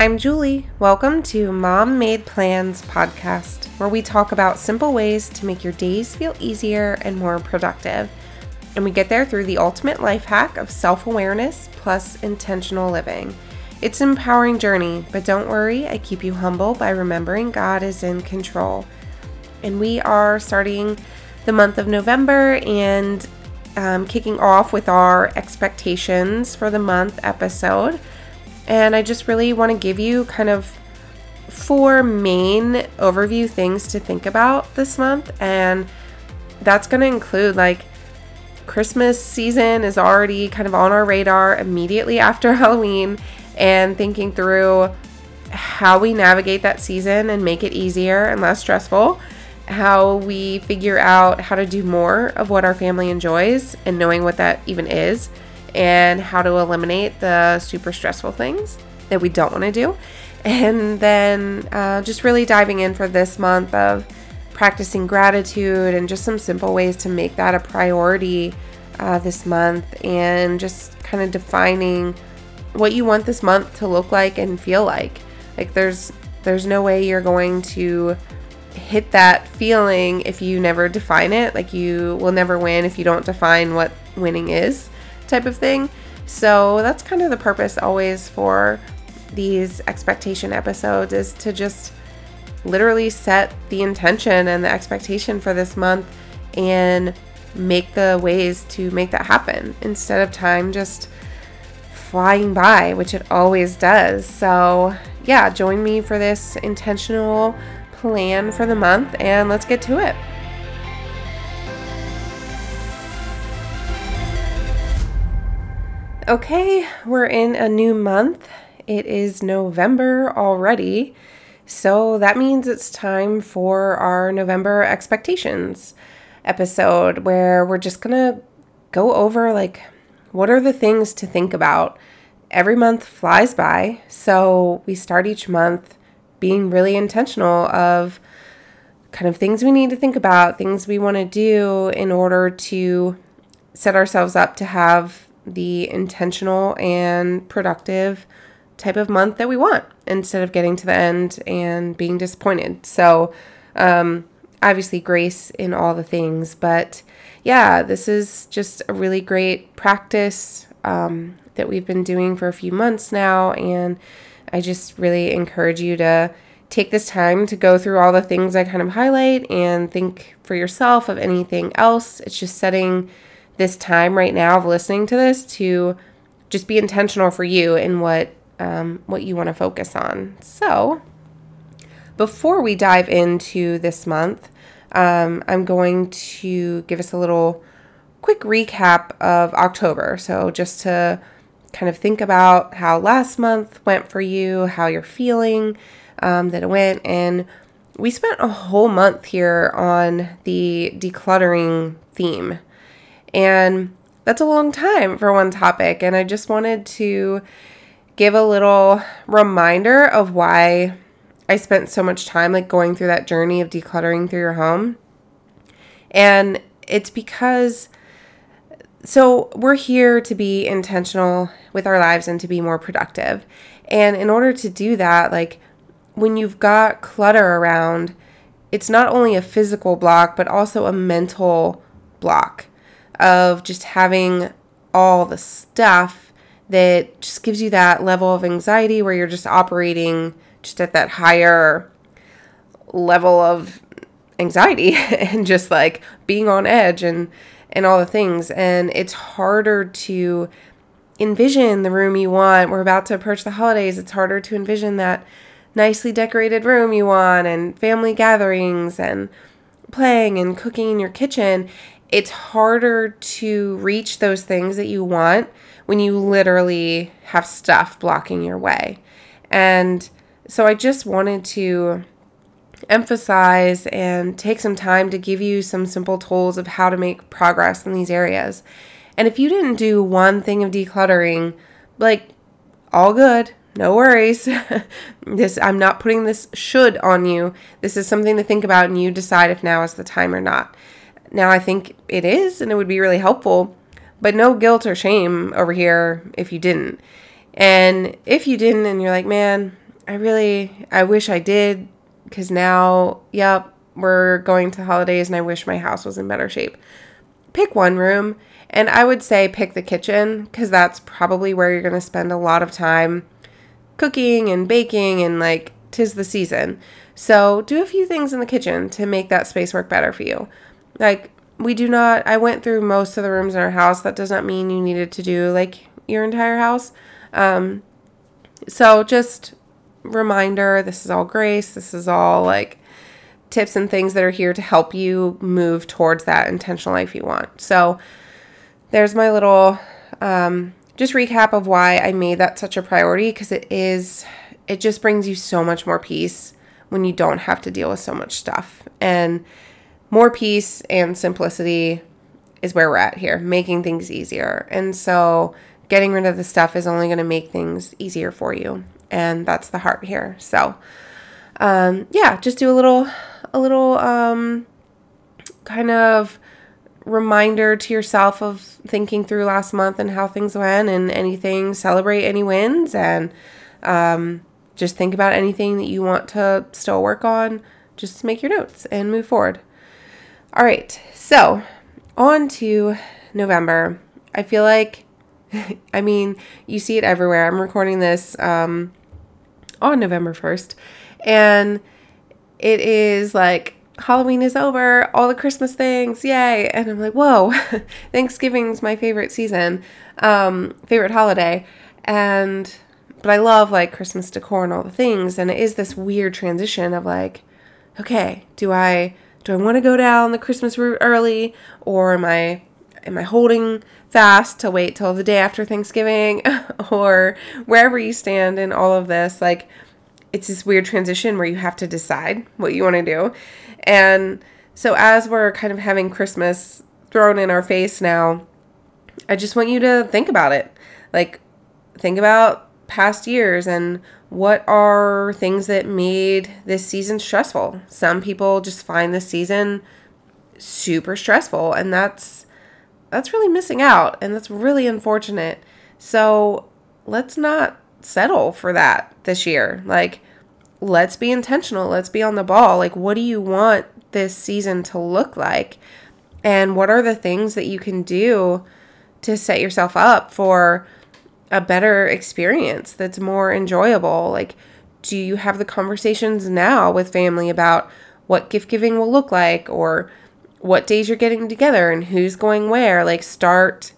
I'm Julie. Welcome to Mom Made Plans podcast, where we talk about simple ways to make your days feel easier and more productive. And we get there through the ultimate life hack of self awareness plus intentional living. It's an empowering journey, but don't worry, I keep you humble by remembering God is in control. And we are starting the month of November and um, kicking off with our expectations for the month episode. And I just really want to give you kind of four main overview things to think about this month. And that's going to include like Christmas season is already kind of on our radar immediately after Halloween and thinking through how we navigate that season and make it easier and less stressful. How we figure out how to do more of what our family enjoys and knowing what that even is and how to eliminate the super stressful things that we don't want to do. And then uh, just really diving in for this month of practicing gratitude and just some simple ways to make that a priority uh, this month and just kind of defining what you want this month to look like and feel like. Like there's there's no way you're going to hit that feeling if you never define it. Like you will never win if you don't define what winning is type of thing. So that's kind of the purpose always for these expectation episodes is to just literally set the intention and the expectation for this month and make the ways to make that happen instead of time just flying by, which it always does. So, yeah, join me for this intentional plan for the month and let's get to it. Okay, we're in a new month. It is November already. So that means it's time for our November expectations episode where we're just going to go over like what are the things to think about. Every month flies by, so we start each month being really intentional of kind of things we need to think about, things we want to do in order to set ourselves up to have the intentional and productive type of month that we want instead of getting to the end and being disappointed. So, um, obviously, grace in all the things, but yeah, this is just a really great practice um, that we've been doing for a few months now. And I just really encourage you to take this time to go through all the things I kind of highlight and think for yourself of anything else. It's just setting this time right now of listening to this to just be intentional for you in what um, what you want to focus on. So, before we dive into this month, um, I'm going to give us a little quick recap of October. So, just to kind of think about how last month went for you, how you're feeling um, that it went, and we spent a whole month here on the decluttering theme. And that's a long time for one topic. And I just wanted to give a little reminder of why I spent so much time like going through that journey of decluttering through your home. And it's because so we're here to be intentional with our lives and to be more productive. And in order to do that, like when you've got clutter around, it's not only a physical block, but also a mental block of just having all the stuff that just gives you that level of anxiety where you're just operating just at that higher level of anxiety and just like being on edge and and all the things. And it's harder to envision the room you want. We're about to approach the holidays. It's harder to envision that nicely decorated room you want and family gatherings and playing and cooking in your kitchen it's harder to reach those things that you want when you literally have stuff blocking your way. And so I just wanted to emphasize and take some time to give you some simple tools of how to make progress in these areas. And if you didn't do one thing of decluttering, like all good, no worries. this I'm not putting this should on you. This is something to think about and you decide if now is the time or not. Now, I think it is, and it would be really helpful, but no guilt or shame over here if you didn't. And if you didn't, and you're like, man, I really, I wish I did because now, yep, we're going to the holidays and I wish my house was in better shape. Pick one room, and I would say pick the kitchen because that's probably where you're going to spend a lot of time cooking and baking and like tis the season. So do a few things in the kitchen to make that space work better for you. Like we do not I went through most of the rooms in our house. That does not mean you needed to do like your entire house. Um so just reminder, this is all grace. This is all like tips and things that are here to help you move towards that intentional life you want. So there's my little um, just recap of why I made that such a priority because it is, it just brings you so much more peace when you don't have to deal with so much stuff. And more peace and simplicity is where we're at here, making things easier. And so getting rid of the stuff is only going to make things easier for you. And that's the heart here. So, um, yeah, just do a little, a little, um, kind of reminder to yourself of thinking through last month and how things went and anything, celebrate any wins and, um, just think about anything that you want to still work on. Just make your notes and move forward. All right, so on to November. I feel like, I mean, you see it everywhere. I'm recording this um, on November 1st, and it is like Halloween is over, all the Christmas things, yay. And I'm like, whoa, Thanksgiving's my favorite season, um, favorite holiday. And, but I love like Christmas decor and all the things. And it is this weird transition of like, okay, do I, do I want to go down the Christmas route early or am I, am I holding fast to wait till the day after Thanksgiving or wherever you stand in all of this? Like, it's this weird transition where you have to decide what you want to do. And so, as we're kind of having Christmas thrown in our face now, I just want you to think about it. Like, think about past years and what are things that made this season stressful. Some people just find this season super stressful, and that's that's really missing out, and that's really unfortunate. So, let's not settle for that this year. Like, let's be intentional. Let's be on the ball. Like, what do you want this season to look like? And what are the things that you can do to set yourself up for a better experience that's more enjoyable? Like, do you have the conversations now with family about what gift giving will look like or what days you're getting together and who's going where? Like, start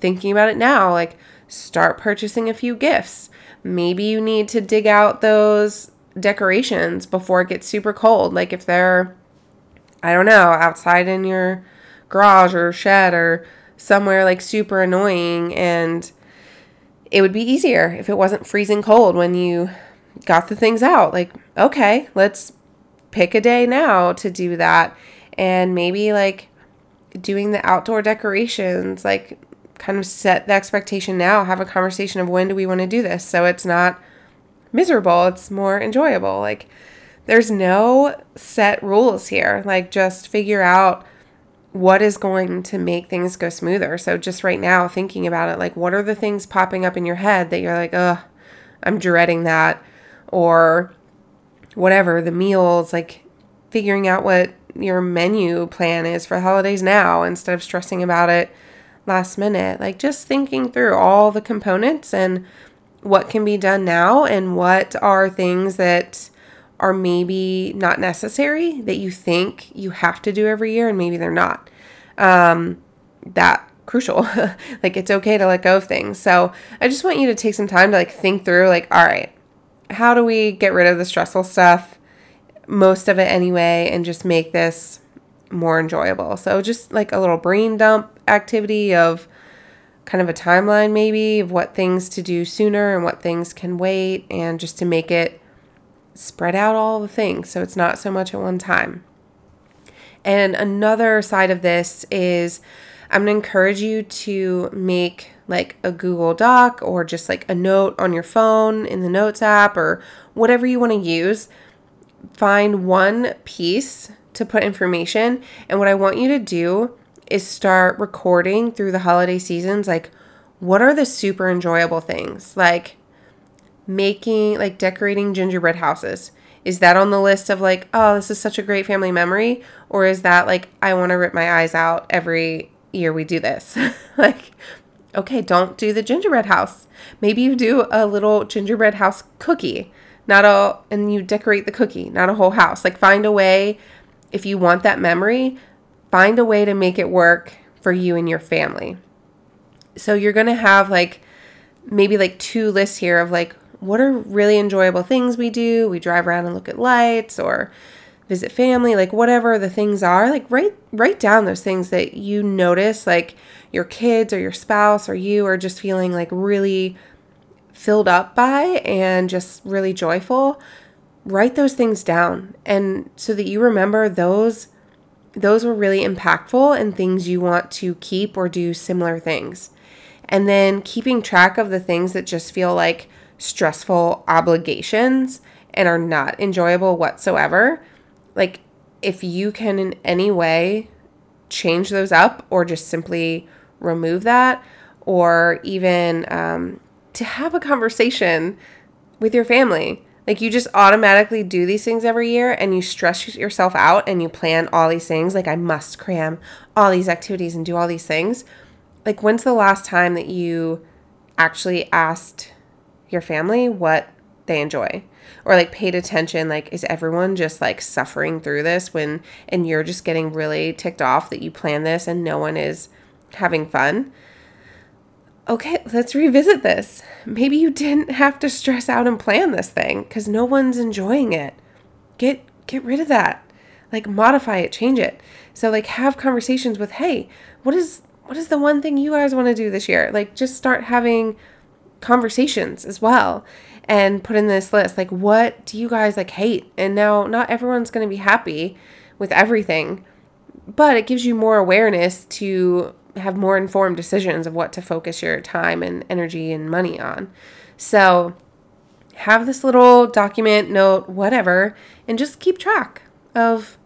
thinking about it now. Like, start purchasing a few gifts. Maybe you need to dig out those decorations before it gets super cold. Like if they're, I don't know, outside in your garage or shed or somewhere like super annoying and it would be easier if it wasn't freezing cold when you got the things out. Like, okay, let's pick a day now to do that. And maybe like doing the outdoor decorations, like kind of set the expectation now, have a conversation of when do we want to do this so it's not miserable, it's more enjoyable. Like, there's no set rules here. Like, just figure out what is going to make things go smoother. So, just right now, thinking about it, like, what are the things popping up in your head that you're like, ugh, I'm dreading that? Or whatever, the meals, like, figuring out what your menu plan is for holidays now instead of stressing about it last minute. Like, just thinking through all the components and what can be done now and what are things that are maybe not necessary that you think you have to do every year and maybe they're not. Um, that crucial. like it's okay to let go of things. So I just want you to take some time to like think through like, all right, how do we get rid of the stressful stuff? Most of it anyway, and just make this more enjoyable. So just like a little brain dump activity of kind of a timeline maybe of what things to do sooner and what things can wait and just to make it spread out all the things so it's not so much at one time. And another side of this is I'm going to encourage you to make like a Google Doc or just like a note on your phone in the Notes app or whatever you want to use. Find one piece to put information. And what I want you to do is start recording through the holiday seasons like what are the super enjoyable things? Like making like decorating gingerbread houses. Is that on the list of like, oh, this is such a great family memory? Or is that like, I want to rip my eyes out every year we do this? like, okay, don't do the gingerbread house. Maybe you do a little gingerbread house cookie, not a, and you decorate the cookie, not a whole house. Like, find a way, if you want that memory, find a way to make it work for you and your family. So you're going to have like maybe like two lists here of like what are really enjoyable things we do. We drive around and look at lights or visit family, like whatever the things are, like write write down those things that you notice like your kids or your spouse or you are just feeling like really filled up by and just really joyful. Write those things down and so that you remember those those were really impactful and things you want to keep or do similar things. And then keeping track of the things that just feel like stressful obligations and are not enjoyable whatsoever. Like, if you can in any way change those up or just simply remove that, or even um, to have a conversation with your family. Like, you just automatically do these things every year and you stress yourself out and you plan all these things. Like, I must cram all these activities and do all these things. Like, when's the last time that you actually asked your family what they enjoy or like paid attention like is everyone just like suffering through this when and you're just getting really ticked off that you plan this and no one is having fun? Okay let's revisit this. Maybe you didn't have to stress out and plan this thing because no one's enjoying it. Get get rid of that. Like modify it change it. So like have conversations with hey what is what is the one thing you guys want to do this year? Like just start having conversations as well and put in this list like what do you guys like hate? And now not everyone's going to be happy with everything but it gives you more awareness to have more informed decisions of what to focus your time and energy and money on. So have this little document note whatever and just keep track of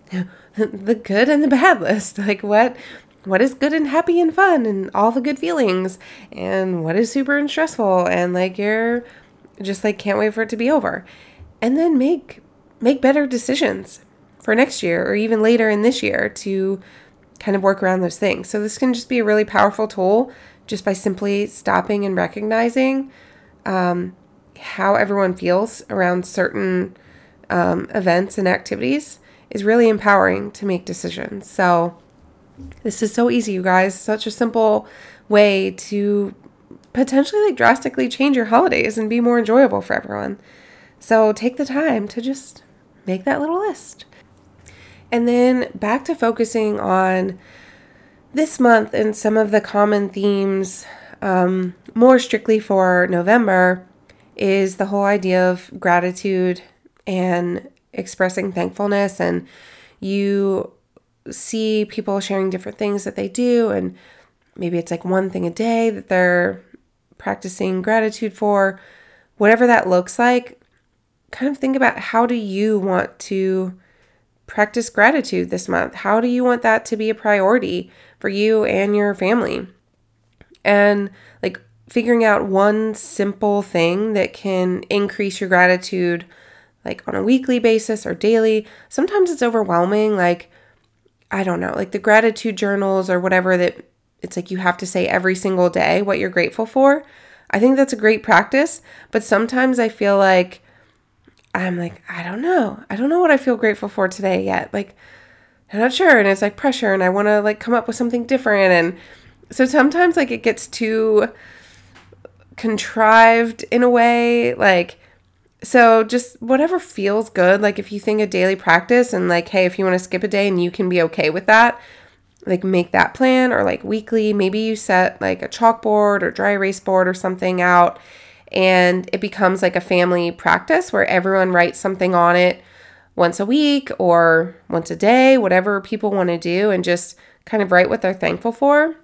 the good and the bad list. Like what what is good and happy and fun and all the good feelings and what is super and stressful and like you're just like can't wait for it to be over. And then make make better decisions for next year or even later in this year to kind of work around those things. So this can just be a really powerful tool just by simply stopping and recognizing um, how everyone feels around certain um, events and activities is really empowering to make decisions. So this is so easy, you guys. Such a simple way to potentially like drastically change your holidays and be more enjoyable for everyone. So take the time to just make that little list. And then back to focusing on this month and some of the common themes, um, more strictly for November, is the whole idea of gratitude and expressing thankfulness. And you see people sharing different things that they do and maybe it's like one thing a day that they're practicing gratitude for. Whatever that looks like kind of think about how do you want to practice gratitude this month? How do you want that to be a priority for you and your family? And like figuring out one simple thing that can increase your gratitude like on a weekly basis or daily sometimes it's overwhelming like I don't know, like the gratitude journals or whatever that it's like you have to say every single day what you're grateful for. I think that's a great practice, but sometimes I feel like I'm like, I don't know. I don't know what I feel grateful for today yet. Like, I'm not sure. And it's like pressure, and I want to like come up with something different. And so sometimes like it gets too contrived in a way. Like, so just whatever feels good. Like if you think a daily practice and like, hey, if you want to skip a day and you can be okay with that, like make that plan or like weekly. Maybe you set like a chalkboard or dry erase board or something out and it becomes like a family practice where everyone writes something on it once a week or once a day, whatever people want to do, and just kind of write what they're thankful for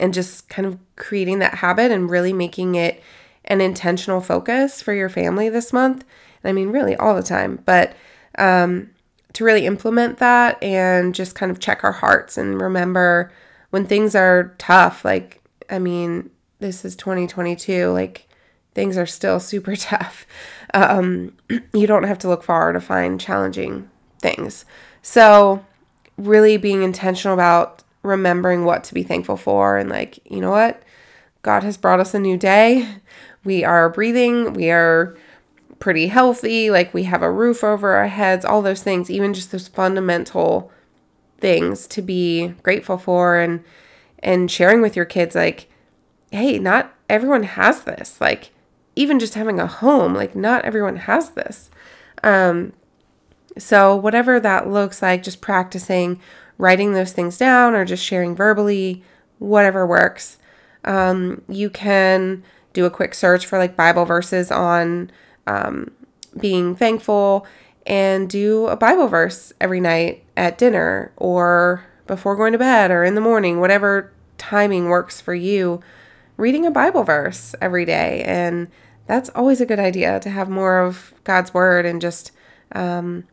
and just kind of creating that habit and really making it an intentional focus for your family this month. And I mean, really all the time, but um, to really implement that and just kind of check our hearts and remember when things are tough, like, I mean, this is 2022, like, things are still super tough. Um, you don't have to look far to find challenging things. So, really being intentional about remembering what to be thankful for and, like, you know what? God has brought us a new day. We are breathing. We are pretty healthy. Like, we have a roof over our heads, all those things, even just those fundamental things to be grateful for and and sharing with your kids like hey not everyone has this like even just having a home like not everyone has this um so whatever that looks like just practicing writing those things down or just sharing verbally whatever works um, you can do a quick search for like bible verses on um, being thankful and do a Bible verse every night at dinner or before going to bed or in the morning, whatever timing works for you. Reading a Bible verse every day. And that's always a good idea to have more of God's Word and just um,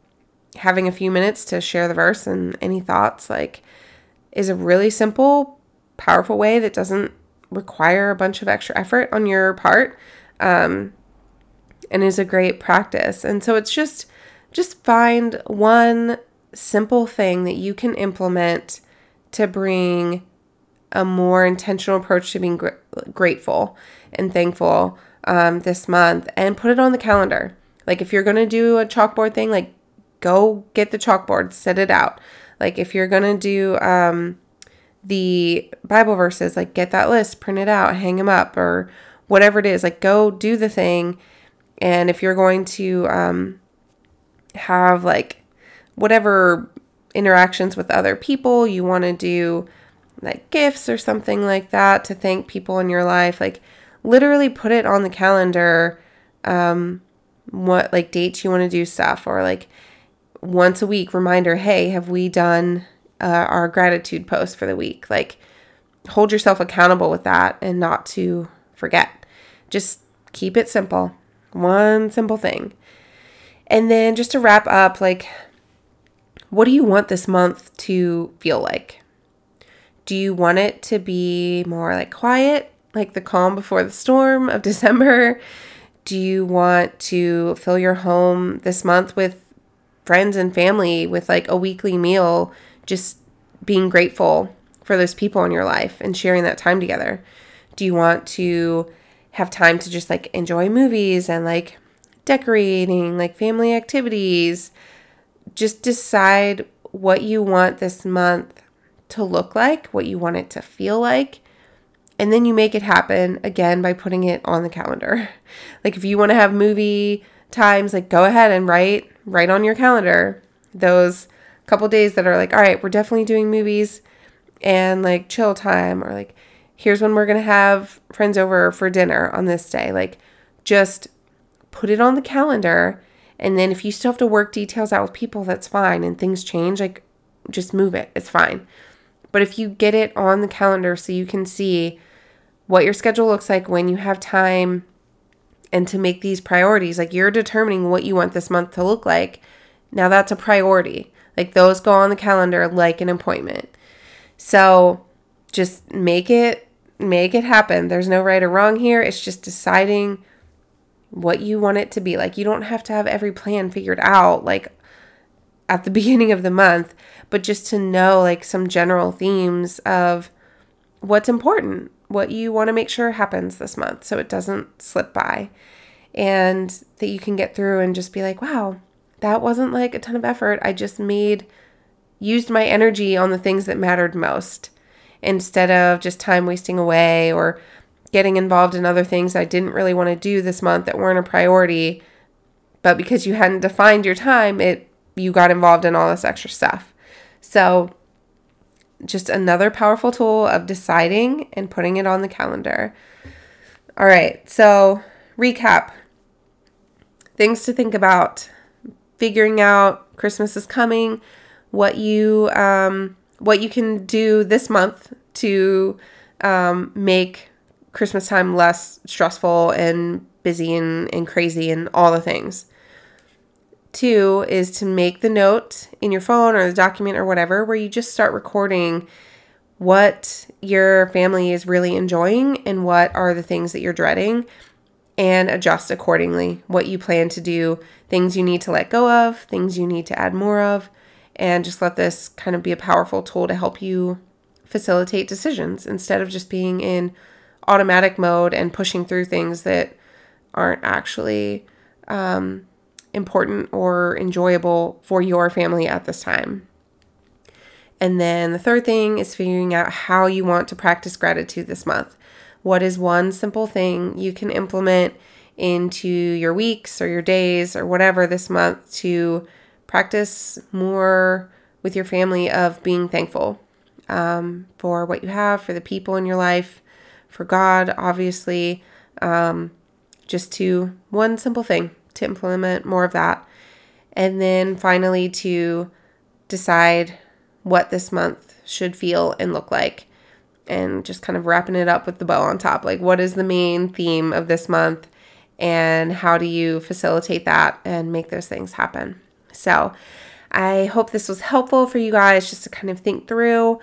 having a few minutes to share the verse and any thoughts. Like, is a really simple, powerful way that doesn't require a bunch of extra effort on your part um, and is a great practice. And so it's just just find one simple thing that you can implement to bring a more intentional approach to being gr- grateful and thankful um, this month and put it on the calendar. Like if you're going to do a chalkboard thing, like go get the chalkboard, set it out. Like if you're going to do um, the Bible verses, like get that list, print it out, hang them up, or whatever it is. Like go do the thing. And if you're going to um, have like whatever interactions with other people you want to do like gifts or something like that to thank people in your life like literally put it on the calendar um what like dates you want to do stuff or like once a week reminder hey have we done uh, our gratitude post for the week like hold yourself accountable with that and not to forget just keep it simple one simple thing and then just to wrap up, like, what do you want this month to feel like? Do you want it to be more like quiet, like the calm before the storm of December? Do you want to fill your home this month with friends and family with like a weekly meal, just being grateful for those people in your life and sharing that time together? Do you want to have time to just like enjoy movies and like decorating, like family activities. Just decide what you want this month to look like, what you want it to feel like. And then you make it happen again by putting it on the calendar. Like if you want to have movie times, like go ahead and write write on your calendar those couple days that are like, all right, we're definitely doing movies and like chill time or like here's when we're to have friends over for dinner on this day. Like just put it on the calendar. And then if you still have to work details out with people, that's fine. And things change, like just move it. It's fine. But if you get it on the calendar so you can see what your schedule looks like when you have time and to make these priorities, like you're determining what you want this month to look like. Now that's a priority. Like those go on the calendar like an appointment. So just make it make it happen. There's no right or wrong here. It's just deciding what you want it to be. Like, you don't have to have every plan figured out, like, at the beginning of the month, but just to know, like, some general themes of what's important, what you want to make sure happens this month so it doesn't slip by. And that you can get through and just be like, wow, that wasn't like a ton of effort. I just made, used my energy on the things that mattered most instead of just time wasting away or getting involved in other things I didn't really want to do this month that weren't a priority, but because you hadn't defined your time, it you got involved in all this extra stuff. So just another powerful tool of deciding and putting it on the calendar. All right, so recap. Things to think about. Figuring out Christmas is coming, what you um, what you can do this month to um, make Christmas time less stressful and busy and, and crazy and all the things. Two is to make the note in your phone or the document or whatever where you just start recording what your family is really enjoying and what are the things that you're dreading and adjust accordingly what you plan to do, things you need to let go of, things you need to add more of, and just let this kind of be a powerful tool to help you facilitate decisions instead of just being in automatic mode and pushing through things that aren't actually um, important or enjoyable for your family at this time. And then the third thing is figuring out how you want to practice gratitude this month. What is one simple thing you can implement into your weeks or your days or whatever this month to practice more with your family of being thankful um, for what you have, for the people in your life, for God, obviously. Um, just to one simple thing to implement more of that. And then finally, to decide what this month should feel and look like and just kind of wrapping it up with the bow on top. Like, what is the main theme of this month, and how do you facilitate that and make those things happen? So, I hope this was helpful for you guys just to kind of think through.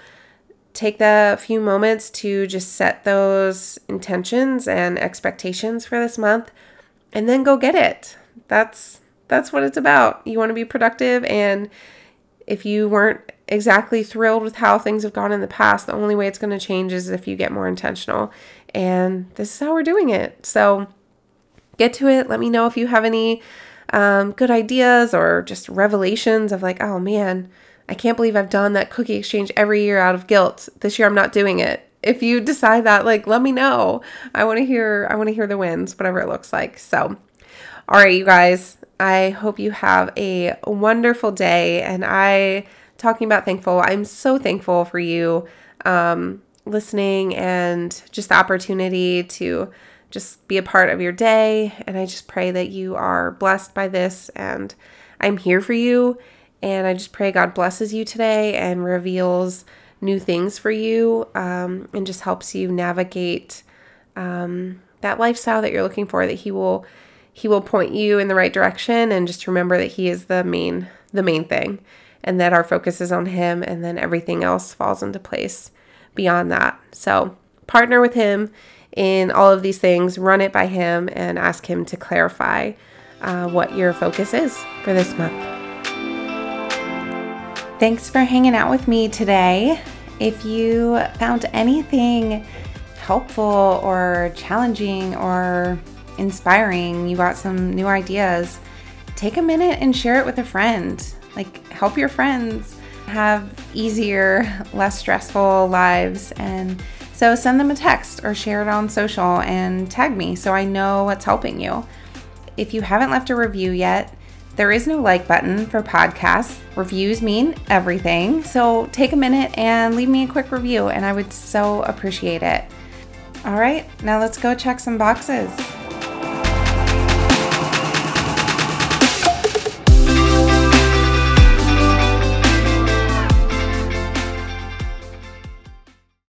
Take the few moments to just set those intentions and expectations for this month and then go get it. That's that's what it's about. You want to be productive and if you weren't exactly thrilled with how things have gone in the past, the only way it's going to change is if you get more intentional. And this is how we're doing it. So get to it. Let me know if you have any um, good ideas or just revelations of like, oh man, I can't believe I've done that cookie exchange every year out of guilt. This year I'm not doing it. If you decide that, like, let me know. I want to hear. I want to hear the wins, whatever it looks like. So, all right, you guys. I hope you have a wonderful day. And I, talking about thankful, I'm so thankful for you um, listening and just the opportunity to just be a part of your day. And I just pray that you are blessed by this. And I'm here for you. And I just pray God blesses you today and reveals new things for you um, and just helps you navigate um, that lifestyle that you're looking for, that He will he will point you in the right direction and just remember that he is the main the main thing and that our focus is on him and then everything else falls into place beyond that. So, partner with him in all of these things, run it by him and ask him to clarify uh, what your focus is for this month. Thanks for hanging out with me today. If you found anything helpful or challenging or inspiring, you got some new ideas, take a minute and share it with a friend. Help your friends have easier, less stressful lives. And so send them a text or share it on social and tag me so I know what's helping you. If you haven't left a review yet, there is no like button for podcasts. Reviews mean everything. So take a minute and leave me a quick review, and I would so appreciate it. All right, now let's go check some boxes.